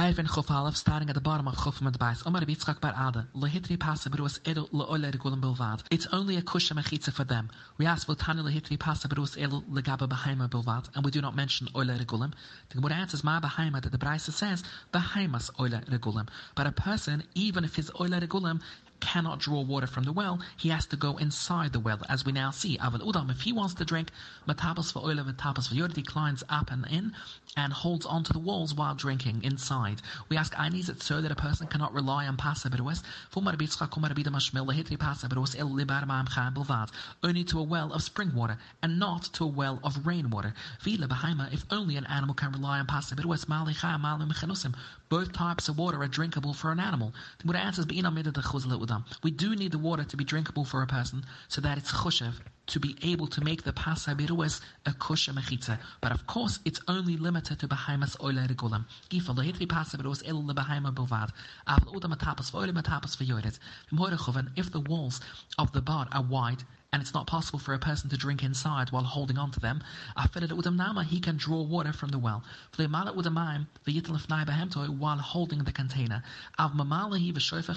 Ivan Chofalov starting at the bottom of Chofim Adbais. Omar Bitzchak Bar Ada. Lehitri Pasa Berus Edel Le'ole Regulim Bilvad. It's only a kusha mechitza for them. We ask Votani Lehitri Pasa Berus Edel Legaba Bahaima Bilvad, and we do not mention Oile Regulim. The Gemara answers Ma Bahaima that the Brisa says Bahaimas Oile Regulim. But a person, even if his Oile Regulim cannot draw water from the well, he has to go inside the well, as we now see. Aval Udam, if he wants to drink, Matapas for oil, Matapas for he climbs up and in and holds onto the walls while drinking inside. We ask, is it so that a person cannot rely on Pasabiruas? Only to a well of spring water and not to a well of rainwater. If only an animal can rely on Pasabiruas, both types of water are drinkable for an animal. The Buddha answers, we do need the water to be drinkable for a person so that it's chushev to be able to make the pasa biruas a kusha mechitza. But of course, it's only limited to behimas oile regulam. Gifa lo hitri pasa biruas el le behaima bovad. Aval uda matapas for oile matapas for yodet. If the walls of the bar are wide, and it's not possible for a person to drink inside while holding on to them, he can draw water from the well. for the mamah with a mamah While holding the container.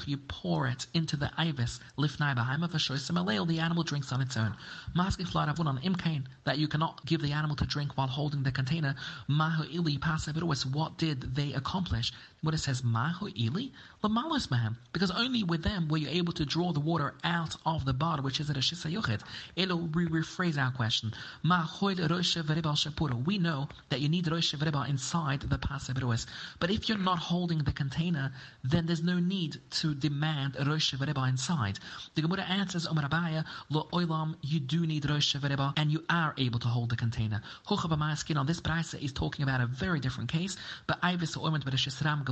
You pour it into the ibis ivis, the animal drinks on its own. That you cannot give the animal to drink while holding the container. Mahu ili pasavirus what did they accomplish? What it says, Mahu ili? Because only with them were you able to draw the water out of the bottle, which is at a shisa yuchid. Elo, we rephrase our question. Ma choil rosh haba inside we know that you need rosh veriba inside the pasabiruas. But if you're not holding the container, then there's no need to demand rosh veriba inside. The Gemara answers, Omar Abaya, lo oilam, you do need rosh veriba, and you are able to hold the container. Hochabamaskin on this price is talking about a very different case, but Ivis oimet b'reshisram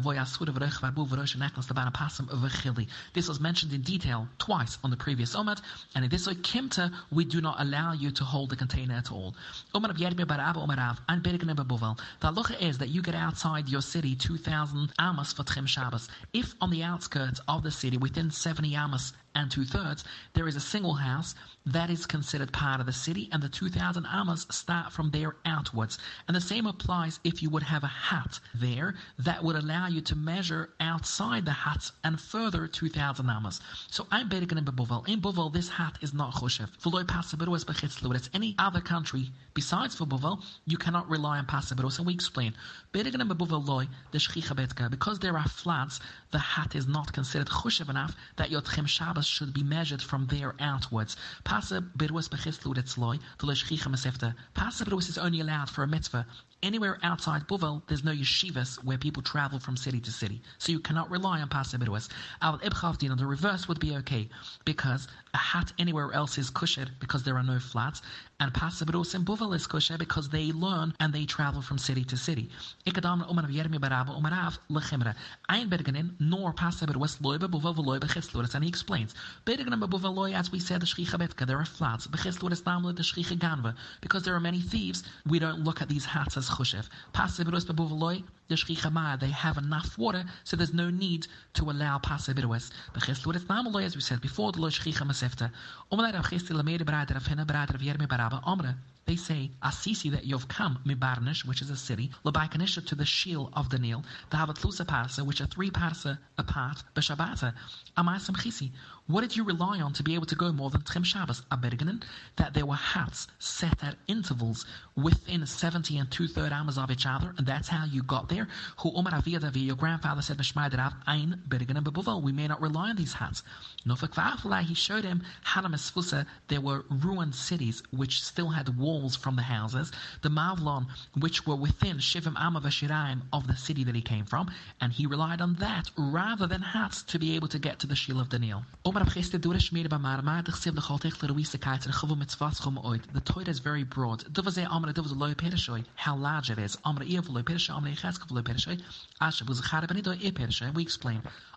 this was mentioned in detail twice on the previous Omad, and in this way, Kimta, we do not allow you to hold the container at all. The halacha is that you get outside your city 2,000 amas for Trim Shabbos. If on the outskirts of the city, within 70 amas and two thirds, there is a single house that is considered part of the city, and the 2,000 amas start from there outwards. And the same applies if you would have a hat there that would allow you to measure outside the hat and further 2,000 amas. So I'm Berigan in. In Bovel, this hat is not Choshev. V'loy Pasabiru Bechitzlu. It's any other country besides for Bovel, you cannot rely on Pasabiru. And we explain. Berigan in Bovel the Betka, because there are floods, the hat is not considered Choshev enough that your Tchem Shabbos should be measured from there outwards. Pasa Birwas Bechitzlu Etzloy, the Leshchicha Mesefta. Pasa Birwas is only allowed for a mitzvah Anywhere outside Bovel, there's no yeshivas where people travel from city to city. So you cannot rely on Pasabidwas. Al Ibchavdin, the reverse would be okay, because a hat anywhere else is kosher because there are no flats, and Pasabidwas in Bovel is kosher because they learn and they travel from city to city. Ikadam Umar Yermi Baraba Umarav Lechimra. Ein Bergenin, nor. And he explains, Bergenin Bovel Loy, as we said, the Shchicha Betka, there are flats. The Shchicha Ganva. Because there are many thieves, we don't look at these hats as the they have enough water, so there's no need to allow pasibirus. Bechesluris namaloi, as we said before, the lo shchicha masefta. They say, Assisi, that you've come, Mibarnish, which is a city, Labaikanisha to the shield of the Nile, to have a Tlusa parsa, which are three parsa apart, Beshabata. Amasam Chisi. What did you rely on to be able to go more than Trim Shabbos? Abergenen, that there were hats set at intervals within 70 and two third hours of each other, and that's how you got there. Who Umar Aviyadavi, your grandfather said, Ein, Bergenen, Bebuvel. We may not rely on these hats. No, he showed him Hanamasfusa, there were ruined cities which still had walls from the houses, the Mavlon, which were within Shivim Amavashiraim of the city that he came from, and he relied on that rather than hats to be able to get to the shield of Daniel. The Torah is very broad. This is a armadillo was a low petal show how large it is. Armadillo earful petal show and casqueful petal show as was the hardened e per show we explain.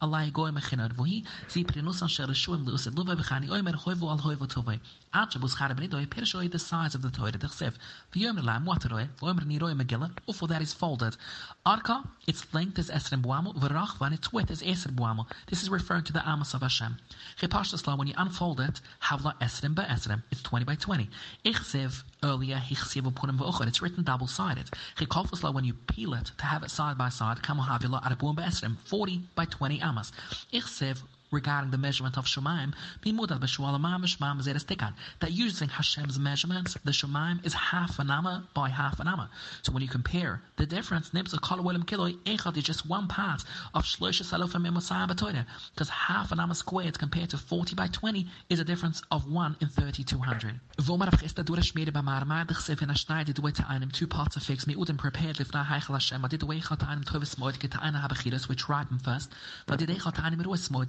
Allah Goy Mechinad Vuhi, Zi Prinusan Shal Shuim Lusid Love, V'chani Oima Hoivu Al Hoivu Tovei. Achabus Chara Benidoi, Pirshoi the size of the Torah, the Chsev. V'yom Lam, Wateroi, V'omer Niroi Megillah, Ufo that is folded. Arka, its length is Esrim Buamo, V'rachvan, its width is Esrim Buamo. This is referring to the Amos of Hashem. Chepashtasla, when you unfold it, Havla Esrim Ba Esrim, it's 20 by 20. Ichsev, earlier, Hichsev Punim V'ochot, it's written double-sided. Chekofasla, when you peel it, to have it side by side, Kamo Havila Arabum Ba Esrim, 40 by 20 amas. Ichsev, regarding the measurement of Shemaim, that using Hashem's measurements, the Shemaim is half an amma by half an amma. So when you compare the difference, Echad is just one part of because half an amma squared compared to 40 by 20 is a difference of 1 in 3200. Two parts of figs, me uden prepared lifna heichel Hashem, did way chat einem teufels moid get einer habe chiles, which ripen first, but did echat einem ruas moid,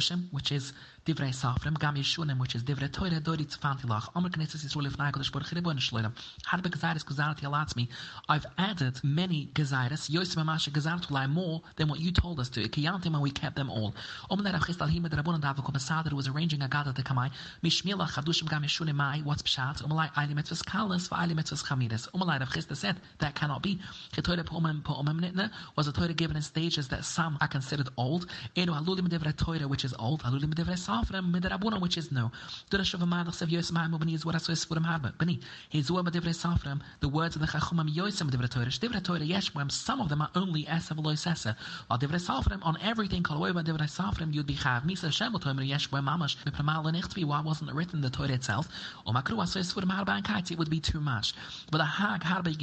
Chadushim, which is Divrei Gam which is Divrei Dori Omer Kodesh Harbe Alatzmi. I've added many Gezaris, Yosef Mamasha Gezartulai, more than what you told us to. Kiyantim, and we kept them all. Omer Rav Chistal Hima Rabban Dav Komasader was arranging a Gada de Kamai, Mishmila Chadushim Gam Mai, what's Pshat, Omelai Aili Mitzvahs Kalas, Va'aili Mitzvahs. Omelai Rav said that cannot be. Chetoire Po'omem Po'omem Nitna was a Torah given in stages that some are considered old. Enu Halulim Divrei Torah, which is old, Halulim Divrei Safrim, Midrabuna, which is no. The words of the Chachumam Yosem Divrei Torah, Divrei Torah some of them are only Esav Loisesa. While on everything, Safrim, you'd be Chav. Misa and Ichtvi, why wasn't it written in the Torah itself? Or Makru, I saw is Furim and it would be too much. But a Hag Lamash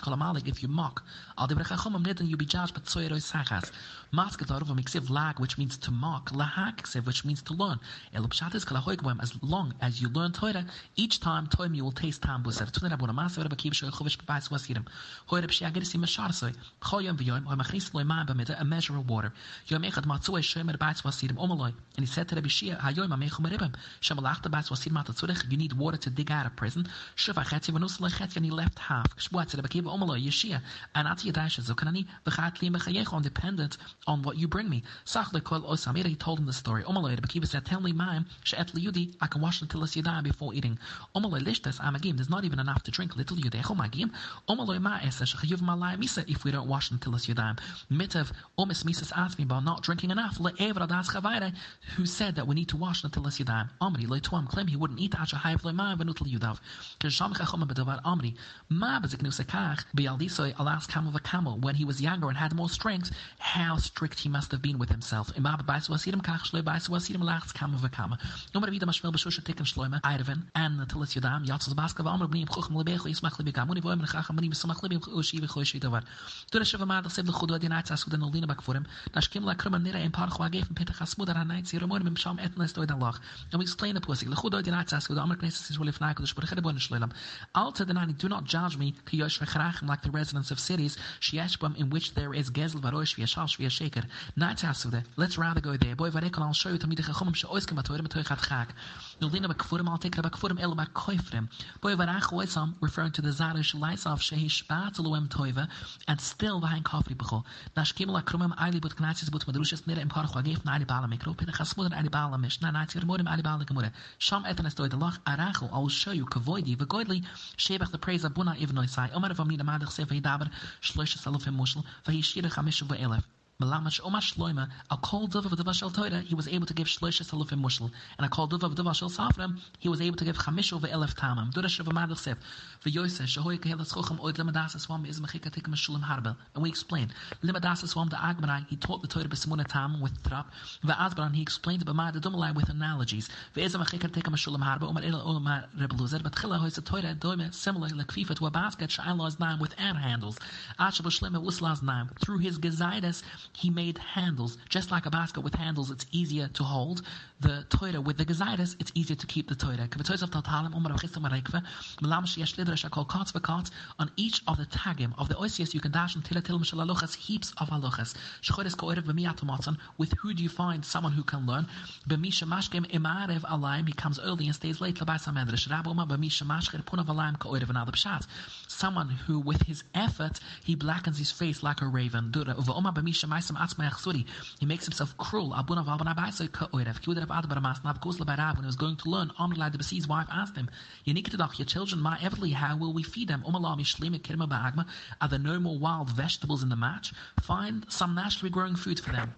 Kalamalik, if you mock, Al you'll be judged, but Which means to mock, Lahak which means to learn. Elupshat is as long as you learn Torah, each time Toim you will taste Tam Buzer. Tuna Rabuna Masa, Rabba Chovish Babais Wasirim. Hoy Rab Shia Gerisi Masharsoi. Choyom Vyoim, Hoy Machris Loy Ma Bamida, a measure of water. Yom Echad Matsuay Shoyim Babais Wasirim Omaloy. And he said to Rabbi Shia, Hayoim Amechum Ribim. Shamalach the Babais Wasirim Matatzurich, you need water to dig out of prison. Shuva Chetzi Vanus Lechetzi, and he left half. Shbuat Rabba Omaloy, Yeshia. And Ati Yadash Zukanani, Vachat Li Mechayech, I'm dependent on what you bring me. Osamira, he told him the story. Omaloi, the Kiva said, Tell me mine, She'et Yudi, I can wash until it's Yadai before eating. Omaloi Lishtas, Amagim, there's not even enough to drink. Little Yudecho Magim. Omaloi Ma Esa, Shechayuv Malai Misa, if we don't wash until it's Yadai. Mitav, Omis Misas asked me about not drinking enough. Le'evra Das Chavaire, who said that we need to wash until it's Yadai. Omri, Loi Tuam, claim he wouldn't eat Asha Haiv Loi Ma, Venutil Yudav. Kisham Chachom Bedavar Omri, Ma Beziknu Sekach, Bialdisoi, Alas Camel Camel, when he was younger and had more strength, how strict he must have been with himself. himself im ab bei was jedem kach schlei bei was jedem im lachs kam und kam nur mal wieder mal schnell beschuße ticken schleimer eiwen and the it's your dam ja zu basketball aber nie bruch mal bei ich mach lieber kam und wollen wir nachher mal ich mach lieber ich schi ich schi da war du das schon mal das selbe خود die nacht aus der nordine forum da kim la kramer nere ein paar quage von peter hasmo da nein sie morgen mit schaum etnis da lach. Und ich explain pose pusik, le die nacht aus der amerikaner ist wohl in nacht das wurde gerade bonus schleim all to the nine do not judge me ki yosh mag like the residents of cities she in which there is gezel varosh vi shash shvi shaker. Nachas Talmude. Let's rather go there. Boy, vare show shoyu tamid ge gomm shoyu skem batoyre mit hoyt gaak. Nu dinne bak vor mal tekre bak vor em elma koifrem. Boy, vare ach referring to the zarish lights of shehi spatel um toyva and still vayn kofri bego. Nas kimla krumem ali but knatsis but madrushas nere im par khagef na ali bala mikro pete gasmoder ali bala mish, na natir modem ali bala kemore. Sham etna stoyt de lach arago al shoyu kvoidi ve goidli shebach the praise of buna evnoy sai. Omar vamina madach sefe daber shlosh salofem mushel ve yishir khamesh ve elef. Malamash Omar Shloima, a call Duv of Duva Shel Torah, he was able to give Shloisha Salufim Mushal. And a call Duv of Duva Shel Safram, he was able to give Chamishu ve'elef Tamam. Dura Shiva Madach Sef. V'yoyse, Shehoy Kehel Eschochem Oid Limadasis Swam is Mechika Tik Meshulim Harbel. And we explain, Limadasis Swam the Agmarai, he taught the Torah B'Simuna Tam with Trap. V'Azbaran, he explained the B'mad Dumalai with analogies. V'ezem Mechika Tik Meshulim Harbel, Umar Ila Ulama Rebeluzet, but Chila Hoyse Torah Doime, similar like FIFA to a basket, Sha'ala's Naim with air handles. Ashav Shlema Uslaz Naim. Through his Gezaidas, he made handles. Just like a basket with handles, it's easier to hold. The Torah with the Gezaidas, it's easier to keep the Torah. On each of the tagim of the oisias, you can dash until till mishalalochas heaps of halochas. With who do you find someone who can learn? He comes early and stays late. Someone who, with his effort, he blackens his face like a raven. He makes himself cruel. When he was going to learn, his wife asked him, Your children, my everly, how will we feed them? Are there no more wild vegetables in the match? Find some naturally growing food for them.